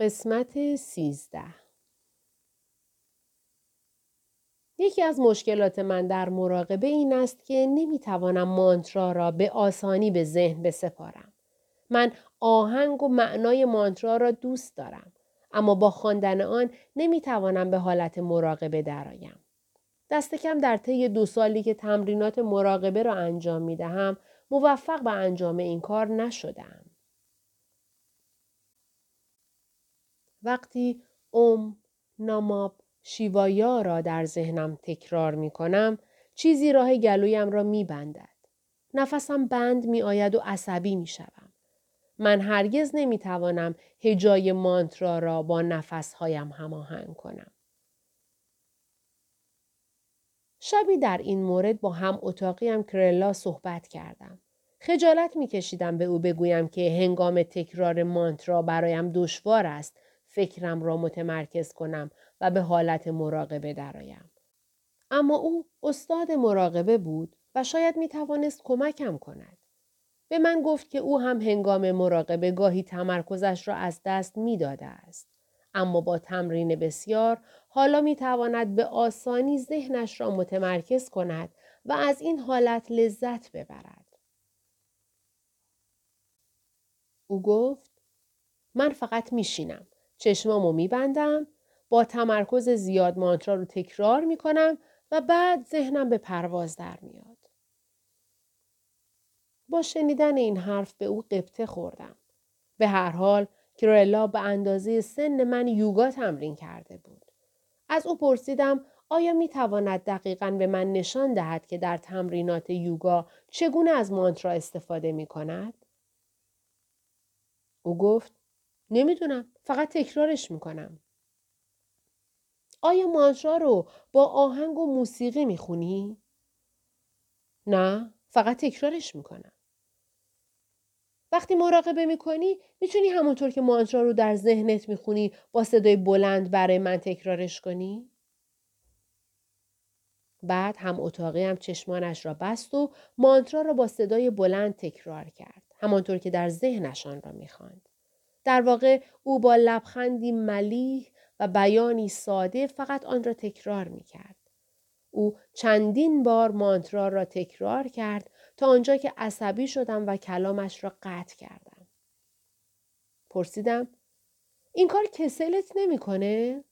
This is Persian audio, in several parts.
قسمت سیزده یکی از مشکلات من در مراقبه این است که نمی‌توانم مانترا را به آسانی به ذهن بسپارم. من آهنگ و معنای مانترا را دوست دارم. اما با خواندن آن نمی‌توانم به حالت مراقبه درآیم. دست کم در طی دو سالی که تمرینات مراقبه را انجام می دهم موفق به انجام این کار نشدم. وقتی اوم، ناماب، شیوایا را در ذهنم تکرار می کنم، چیزی راه گلویم را می بندد. نفسم بند می آید و عصبی می شوم. من هرگز نمی توانم هجای مانترا را با نفسهایم هماهنگ کنم. شبی در این مورد با هم اتاقیم کرلا صحبت کردم. خجالت می کشیدم به او بگویم که هنگام تکرار مانترا برایم دشوار است فکرم را متمرکز کنم و به حالت مراقبه درآیم. اما او استاد مراقبه بود و شاید می توانست کمکم کند. به من گفت که او هم هنگام مراقبه گاهی تمرکزش را از دست می داده است. اما با تمرین بسیار حالا می تواند به آسانی ذهنش را متمرکز کند و از این حالت لذت ببرد. او گفت من فقط میشینم. چشمامو میبندم با تمرکز زیاد مانترا رو تکرار می‌کنم و بعد ذهنم به پرواز در میاد. با شنیدن این حرف به او قبطه خوردم. به هر حال کرلا به اندازه سن من یوگا تمرین کرده بود. از او پرسیدم آیا می تواند دقیقا به من نشان دهد که در تمرینات یوگا چگونه از مانترا استفاده می کند؟ او گفت نمی‌دونم فقط تکرارش می‌کنم. آیا مانترا رو با آهنگ و موسیقی می‌خونی؟ نه فقط تکرارش می‌کنم. وقتی مراقبه می‌کنی می‌تونی همونطور که مانترا رو در ذهنت می‌خونی با صدای بلند برای من تکرارش کنی؟ بعد هم اتاقی هم چشمانش را بست و مانترا را با صدای بلند تکرار کرد. همانطور که در ذهنشان را می‌خواند. در واقع او با لبخندی ملیح و بیانی ساده فقط آن را تکرار می کرد. او چندین بار مانترا را تکرار کرد تا آنجا که عصبی شدم و کلامش را قطع کردم. پرسیدم این کار کسلت نمی‌کنه؟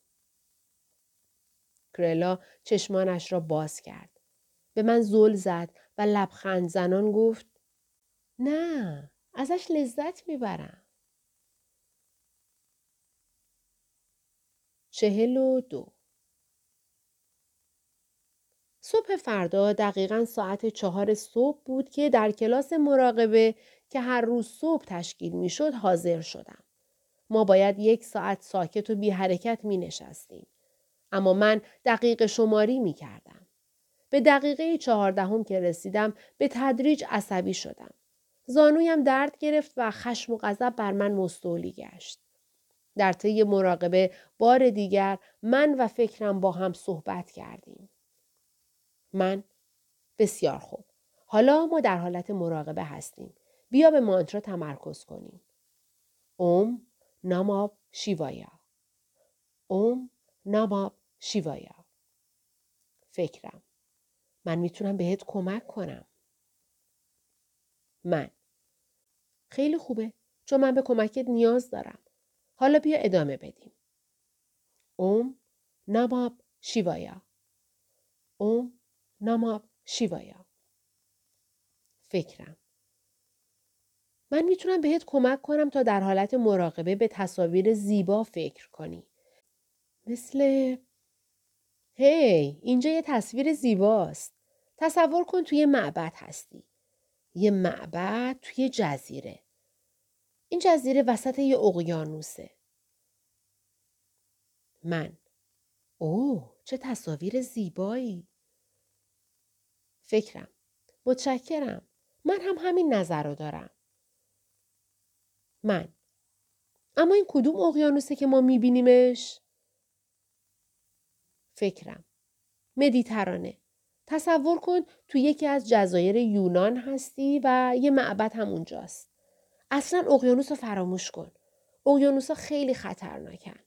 کرلا چشمانش را باز کرد. به من زل زد و لبخند زنان گفت نه ازش لذت می‌برم. چهل و دو صبح فردا دقیقا ساعت چهار صبح بود که در کلاس مراقبه که هر روز صبح تشکیل می شد حاضر شدم. ما باید یک ساعت ساکت و بی حرکت می نشستیم. اما من دقیق شماری می کردم. به دقیقه چهاردهم که رسیدم به تدریج عصبی شدم. زانویم درد گرفت و خشم و غضب بر من مستولی گشت. در طی مراقبه بار دیگر من و فکرم با هم صحبت کردیم. من بسیار خوب. حالا ما در حالت مراقبه هستیم. بیا به مانترا تمرکز کنیم. اوم ناماب شیوایا. اوم ناماب شیوایا. فکرم. من می‌تونم بهت کمک کنم. من. خیلی خوبه. چون من به کمکت نیاز دارم. حالا بیا ادامه بدیم. اوم ناماب شیوایا. اوم ناماب شیوایا. فکرم. من می‌تونم بهت کمک کنم تا در حالت مراقبه به تصاویر زیبا فکر کنی. مثل هی اینجا یه تصویر زیباست. تصور کن توی معبد هستی. یه معبد توی جزیره. این جزیره وسط یه اقیانوسه. من. اوه چه تصاویر زیبایی. فکرم. متشکرم. من هم همین نظر رو دارم. من. اما این کدوم اقیانوسه که ما میبینیمش؟ فکرم. مدیترانه. تصور کن تو یکی از جزایر یونان هستی و یه معبد هم اونجاست. اصلا اقیانوس رو فراموش کن. اقیانوسا خیلی خطرناکن.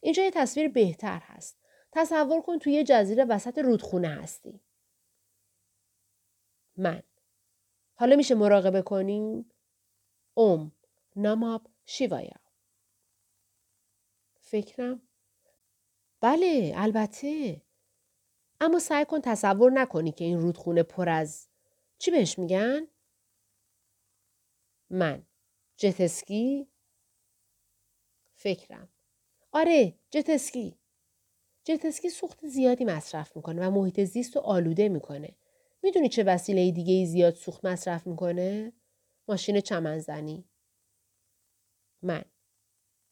اینجا یه تصویر بهتر هست. تصور کن توی یه جزیره وسط رودخونه هستی. من. حالا میشه مراقبه کنیم؟ اوم. ناماب شیوایا. فکرم بله البته اما سعی کن تصور نکنی که این رودخونه پر از چی بهش میگن؟ من جتسکی فکرم آره جتسکی جتسکی سوخت زیادی مصرف می‌کنه و محیط زیست رو آلوده می‌کنه می‌دونی چه وسیله دیگه ای زیاد سوخت مصرف می‌کنه؟ ماشین چمنزنی من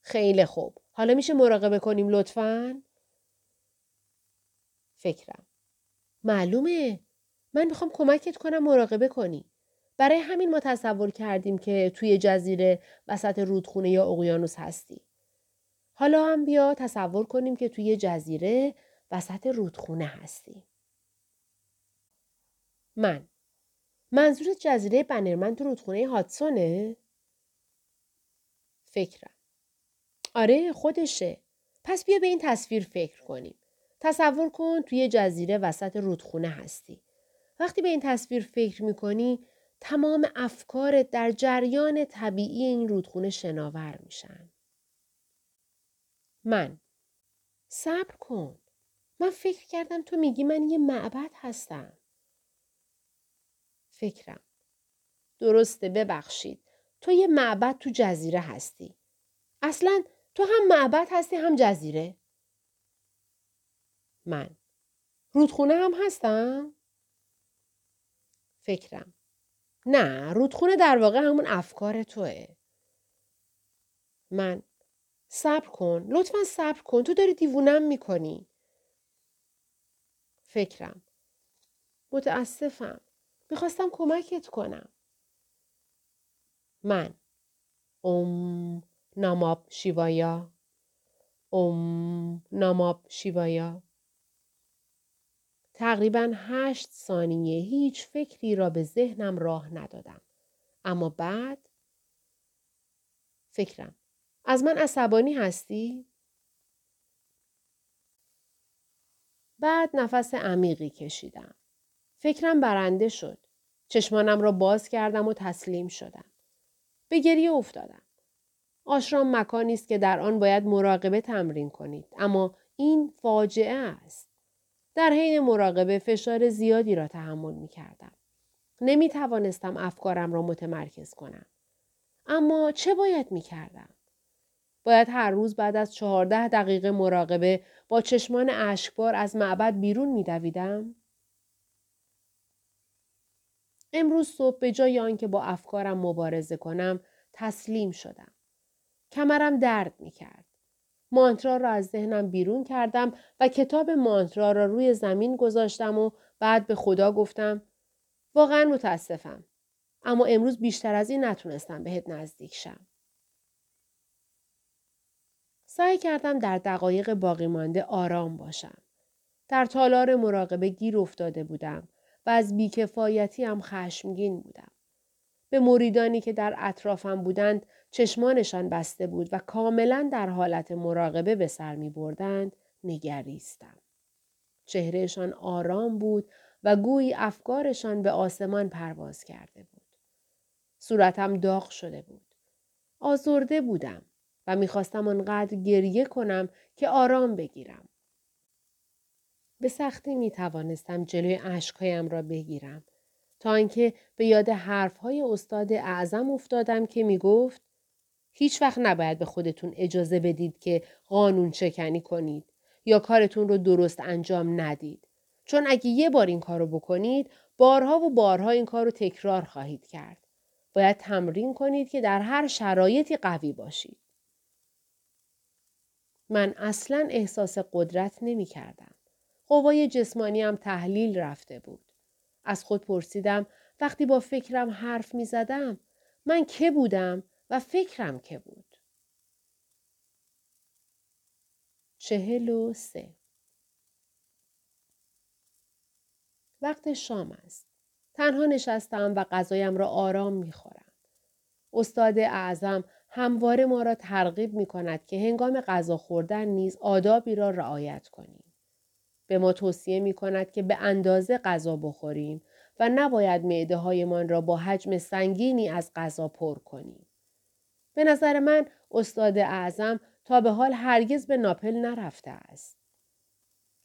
خیلی خوب حالا میشه مراقبه کنیم لطفاً؟ فکرم. معلومه. من می‌خوام کمکت کنم مراقبه کنی. برای همین ما تصور کردیم که توی جزیره وسط رودخونه یا اقیانوس هستی. حالا هم بیا تصور کنیم که توی جزیره وسط رودخونه هستی. من منظور جزیره بنرمن تو رودخونه هاتسونه؟ فکرم. آره خودشه. پس بیا به این تصویر فکر کنیم. تصور کن توی جزیره وسط رودخونه هستی. وقتی به این تصویر فکر می‌کنی تمام افکارت در جریان طبیعی این رودخونه شناور میشن. من صبر کن. من فکر کردم تو میگی من یه معبد هستم. فکرم. درسته ببخشید. تو یه معبد تو جزیره هستی. اصلا تو هم معبد هستی هم جزیره. من رودخونه هم هستم؟ فکرم نه رودخونه در واقع همون افکار توه. من صبر کن لطفا صبر کن تو داری دیوونم می‌کنی. فکرم. متاسفم. می‌خواستم کمکت کنم. من. ام ناماب شیوایا. ام ناماب شیوایا. تقریبا هشت ثانیه هیچ فکری را به ذهنم راه ندادم. اما بعد فکرم از من عصبانی هستی؟ بعد نفس عمیقی کشیدم. فکرم برنده شد. چشمانم را باز کردم و تسلیم شدم. به گریه افتادم. آشرام مکانی است که در آن باید مراقبه تمرین کنید اما این فاجعه است. در حین مراقبه فشار زیادی را تحمل می کردم. نمی توانستم افکارم را متمرکز کنم. اما چه باید می کردم؟ باید هر روز بعد از چهارده دقیقه مراقبه با چشمان اشکبار از معبد بیرون می دویدم؟ امروز صبح به جای آنکه با افکارم مبارزه کنم تسلیم شدم. کمرم درد می کرد. مانترا را از ذهنم بیرون کردم و کتاب مانترا را روی زمین گذاشتم و بعد به خدا گفتم واقعا متاسفم. اما امروز بیشتر از این نتونستم بهت نزدیک شم. سعی کردم در دقایق باقی مانده آرام باشم. در تالار مراقبه گیر افتاده بودم و از بیکفایتی هم خشمگین بودم. به مریدانی که در اطرافم بودند چشمانشان بسته بود و کاملا در حالت مراقبه به سر می بردند نگریستم. چهرهشان آرام بود و گویی افکارشان به آسمان پرواز کرده بود. صورتم داغ شده بود. آزرده بودم و می‌خواستم آنقدر گریه کنم که آرام بگیرم. به سختی می توانستم جلوی اشکهایم را بگیرم تا اینکه به یاد حرفهای استاد اعظم افتادم که می گفت هیچ وقت نباید به خودتون اجازه بدید که قانون چکنی کنید یا کارتون رو درست انجام ندید. چون اگه یه بار این کار رو بکنید بارها و بارها این کار رو تکرار خواهید کرد. باید تمرین کنید که در هر شرایطی قوی باشید. من اصلا احساس قدرت نمی کردم. قوای جسمانی هم تحلیل رفته بود. از خود پرسیدم وقتی با فکرم حرف می زدم من که بودم و فکرم که بود. چهل و سه وقت شام است. تنها نشستم و غذایم را آرام می خورم. استاد اعظم همواره ما را ترغیب می کند که هنگام غذا خوردن نیز آدابی را رعایت کنیم. به ما توصیه می کند که به اندازه غذا بخوریم و نباید معده هایمان را با حجم سنگینی از غذا پر کنیم. به نظر من استاد اعظم تا به حال هرگز به ناپل نرفته است.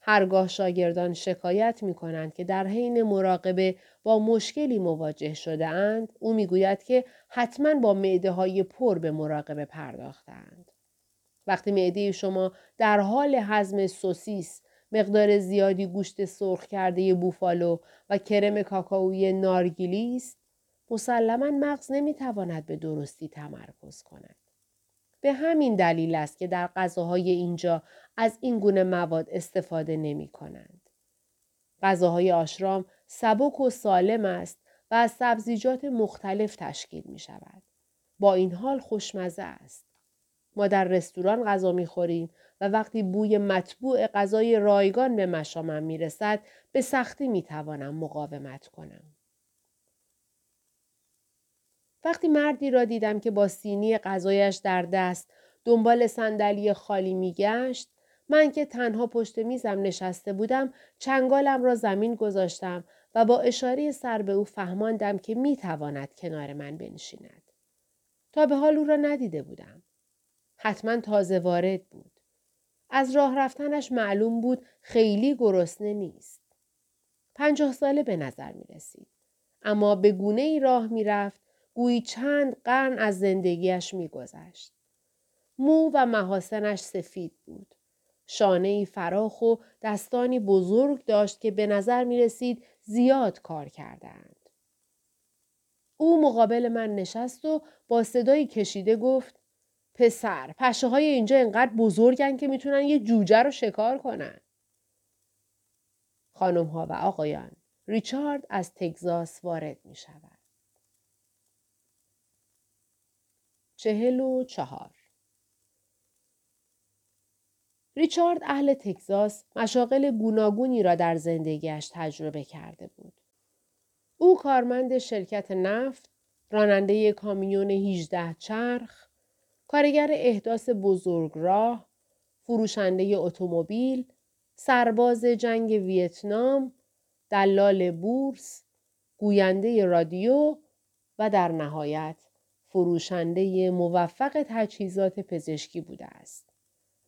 هرگاه شاگردان شکایت می کنند که در حین مراقبه با مشکلی مواجه شده اند، او می گوید که حتما با معده های پر به مراقبه پرداختند. وقتی معده شما در حال هضم سوسیس، مقدار زیادی گوشت سرخ کرده بوفالو و کرم کاکائویی نارگیلی است، مسلما مغز نمی‌تواند به درستی تمرکز کند. به همین دلیل است که در غذاهای اینجا از این گونه مواد استفاده نمی کنند. غذاهای آشرام سبک و سالم است و از سبزیجات مختلف تشکیل می شود. با این حال خوشمزه است. ما در رستوران غذا می خوریم و وقتی بوی مطبوع غذای رایگان به مشامم می رسد به سختی می توانم مقاومت کنم. وقتی مردی را دیدم که با سینی غذایش در دست دنبال صندلی خالی میگشت من که تنها پشت میزم نشسته بودم چنگالم را زمین گذاشتم و با اشاره سر به او فهماندم که می‌تواند کنار من بنشیند. تا به حال او را ندیده بودم. حتما تازه وارد بود. از راه رفتنش معلوم بود خیلی گرسنه نیست. پنجاه ساله به نظر می رسید. اما به گونه ای راه می رفت گویی چند قرن از زندگیش میگذشت. مو و محاسنش سفید بود. شانه ای فراخ و دستانی بزرگ داشت که به نظر می رسید زیاد کار کردند. او مقابل من نشست و با صدایی کشیده گفت پسر پشه های اینجا انقدر بزرگن که می‌تونن یه جوجه رو شکار کنن. خانم ها و آقایان ریچارد از تگزاس وارد می شود. چهل و چهار ریچارد اهل تگزاس مشاغل گوناگونی را در زندگیش تجربه کرده بود. او کارمند شرکت نفت، راننده کامیون 18 چرخ، کارگر احداث بزرگراه، فروشنده اتومبیل، سرباز جنگ ویتنام، دلال بورس، گوینده رادیو و در نهایت فروشنده موفق تجهیزات پزشکی بوده است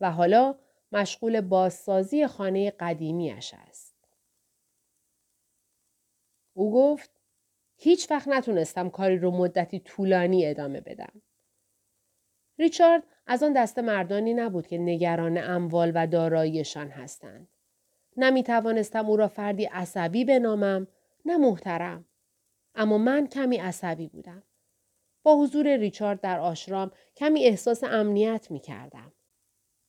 و حالا مشغول بازسازی خانه قدیمیش است. او گفت هیچ وقت نتونستم کاری رو مدتی طولانی ادامه بدم. ریچارد از آن دست مردانی نبود که نگران اموال و داراییشان هستند. نه توانستم او را فردی عصبی بنامم نه محترم. اما من کمی عصبی بودم. با حضور ریچارد در آشرام کمی احساس امنیت می کردم.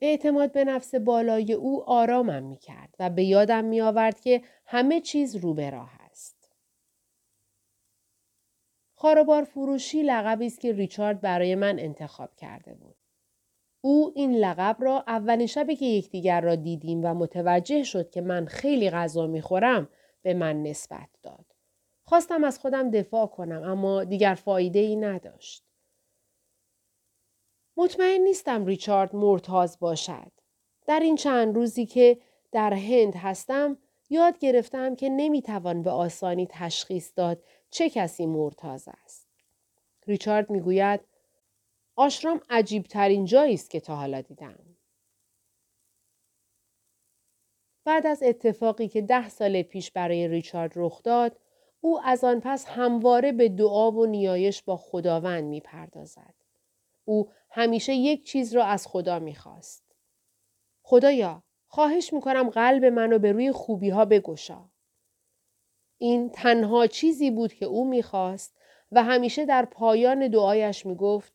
اعتماد به نفس بالای او آرامم می کرد و به یادم می آورد که همه چیز رو به راه است. خاروبار فروشی لقبی است که ریچارد برای من انتخاب کرده بود. او این لقب را اولین شبی که یکدیگر را دیدیم و متوجه شد که من خیلی غذا می‌خورم به من نسبت داد. خواستم از خودم دفاع کنم اما دیگر فایده ای نداشت. مطمئن نیستم ریچارد مرتاز باشد. در این چند روزی که در هند هستم یاد گرفتم که نمی‌توان به آسانی تشخیص داد چه کسی مرتاز است. ریچارد می‌گوید آشرام عجیب ترین جایی است که تا حالا دیدم. بعد از اتفاقی که ده سال پیش برای ریچارد رخ داد، او از آن پس همواره به دعا و نیایش با خداوند می پردازد. او همیشه یک چیز را از خدا می خواست. خدایا خواهش می کنم قلب منو به روی خوبی ها بگشا. این تنها چیزی بود که او می‌خواست و همیشه در پایان دعایش می‌گفت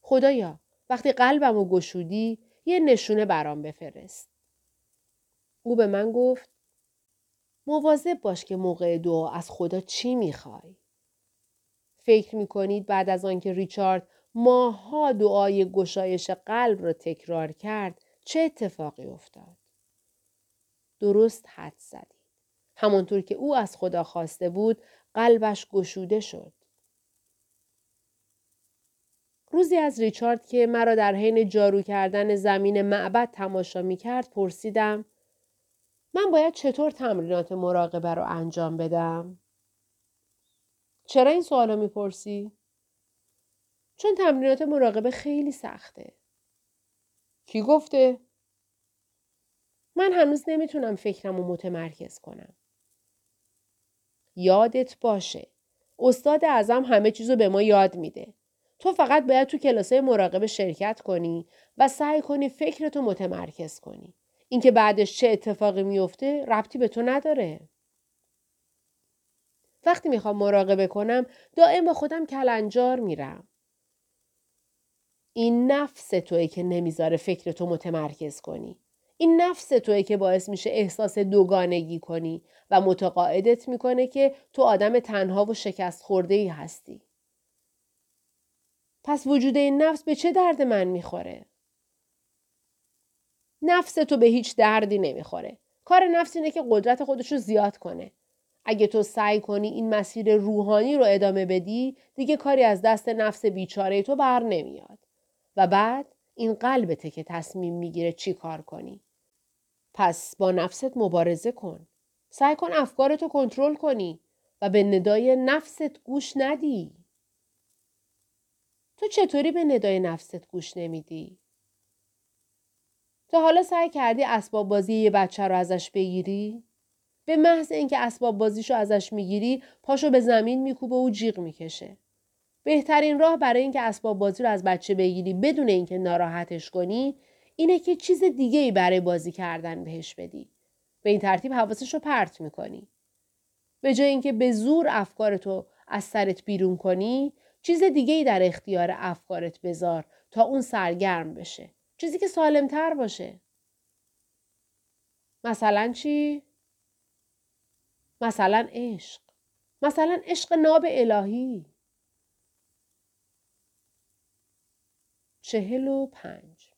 خدایا وقتی قلبمو گشودی یه نشونه برام بفرست. او به من گفت مواظب باش که موقع دعا از خدا چی می‌خوای؟ فکر می‌کنید بعد از آنکه ریچارد ماها دعای گشایش قلب را تکرار کرد چه اتفاقی افتاد؟ درست حد زدید. همانطور که او از خدا خواسته بود قلبش گشوده شد. روزی از ریچارد که مرا در حین جارو کردن زمین معبد تماشا می کرد پرسیدم من باید چطور تمرینات مراقبه رو انجام بدم؟ چرا این سوالو می‌پرسی؟ چون تمرینات مراقبه خیلی سخته. کی گفته؟ من هنوز نمی‌تونم فکرم رو متمرکز کنم. یادت باشه. استاد اعظم همه چیزو به ما یاد میده. تو فقط باید تو کلاسه مراقبه شرکت کنی و سعی کنی فکرتو متمرکز کنی. اینکه بعدش چه اتفاقی میفته ربطی به تو نداره. وقتی می‌خوام مراقبه کنم دائم با خودم کلنجار میرم. این نفس توی که نمی‌ذاره فکرتو متمرکز کنی. این نفس توی که باعث میشه احساس دوگانگی کنی و متقاعدت می‌کنه که تو آدم تنها و شکست خورده ای هستی. پس وجود این نفس به چه درد من می‌خوره؟ نفس تو به هیچ دردی نمی‌خوره. کار نفس اینه که قدرت خودشو زیاد کنه. اگه تو سعی کنی این مسیر روحانی رو ادامه بدی دیگه کاری از دست نفس بیچاره تو بر نمیاد. و بعد این قلبته که تصمیم می‌گیره چی کار کنی. پس با نفست مبارزه کن. سعی کن افکارتو کنترل کنی و به ندای نفست گوش ندی. تو چطوری به ندای نفست گوش نمیدی؟ تا حالا سعی کردی اسباب بازی یه بچه رو ازش بگیری؟ به محض اینکه اسباب بازیشو ازش می‌گیری پاشو به زمین میکوبه و جیغ می‌کشه. بهترین راه برای اینکه اسباب بازی رو از بچه بگیری بدون اینکه ناراحتش کنی اینه که چیز دیگه ای برای بازی کردن بهش بدی. به این ترتیب حواسش رو پرت می‌کنی. به جای اینکه به زور افکارتو از سرت بیرون کنی چیز دیگه ای در اختیار افکارت بذار تا اون سرگرم بشه. چیزی که سالمتر باشه. مثلا چی؟ مثلا عشق. مثلا عشق ناب الهی. چهل و پنج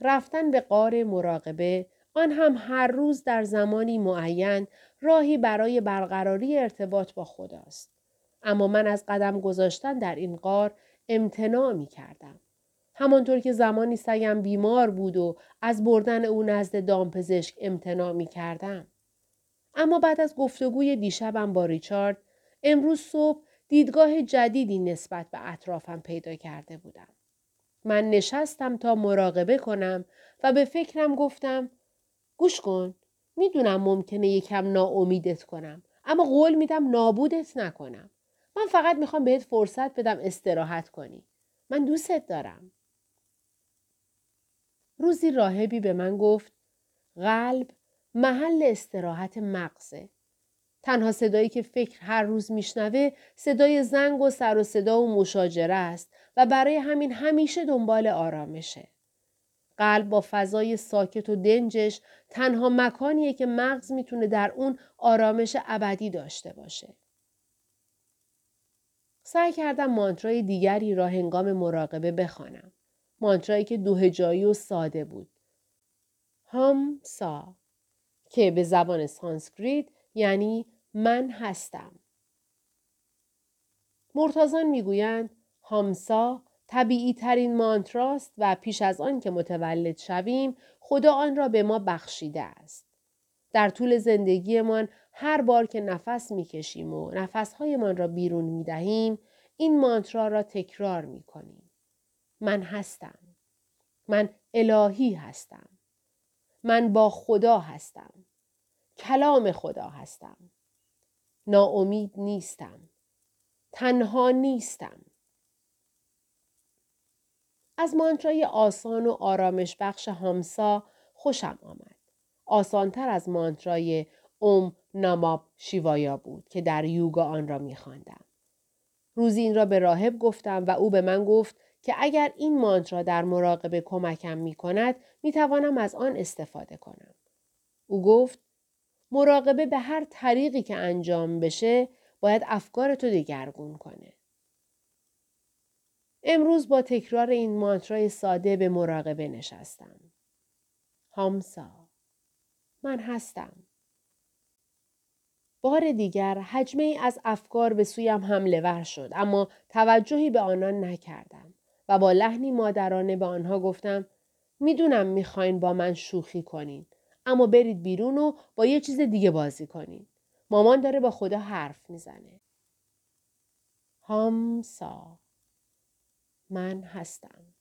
رفتن به قار مراقبه آن هم هر روز در زمانی معین راهی برای برقراری ارتباط با خداست. اما من از قدم گذاشتن در این قار امتناع می کردم. همانطور که زمانی سگم بیمار بود و از بردن او نزد دامپزشک امتناع می کردم. اما بعد از گفتگوی دیشبم با ریچارد امروز صبح دیدگاه جدیدی نسبت به اطرافم پیدا کرده بودم. من نشستم تا مراقبه کنم و به فکرم گفتم گوش کن می‌دونم ممکنه یکم ناامیدت کنم اما قول میدم نابودت نکنم. من فقط می‌خوام بهت فرصت بدم استراحت کنی. من دوستت دارم. روزی راهبی به من گفت قلب محل استراحت مغزه. تنها صدایی که فکر هر روز میشنوه صدای زنگ و سر و صدا و مشاجره است و برای همین همیشه دنبال آرامشه. قلب با فضای ساکت و دنجش تنها مکانیه که مغز می‌تونه در اون آرامش ابدی داشته باشه. سعی کردم مانترای دیگری را هنگام مراقبه بخوانم. مانترایی که دوهجایی و ساده بود. هم سا که به زبان سانسکریت یعنی من هستم. مرتازان می‌گویند هامسا طبیعی ترین مانتراست و پیش از آن که متولد شویم خدا آن را به ما بخشیده است. در طول زندگیمان هر بار که نفس می‌کشیم و نفسهایمان را بیرون می دهیم این مانترا را تکرار می کنیم. من هستم. من الهی هستم. من با خدا هستم. کلام خدا هستم. ناامید نیستم. تنها نیستم. از مانترای آسان و آرامش بخش همسا خوشم آمد. آسانتر از مانترای اوم ناماب شیوایا بود که در یوگا آن را میخواندم. روزی این را به راهب گفتم و او به من گفت که اگر این مانترا در مراقبه کمکم می کند می توانم از آن استفاده کنم. او گفت مراقبه به هر طریقی که انجام بشه باید افکار تو دگرگون کنه. امروز با تکرار این مانترای ساده به مراقبه نشستم. هامسا من هستم. بار دیگر حجمه ای از افکار به سویم حمله ور شد اما توجهی به آنان نکردم با لحنی مادرانه به آنها گفتم می‌دونم می‌خواین با من شوخی کنین اما برید بیرون و با یه چیز دیگه بازی کنین. مامان داره با خدا حرف می‌زنه. هامسا من هستم.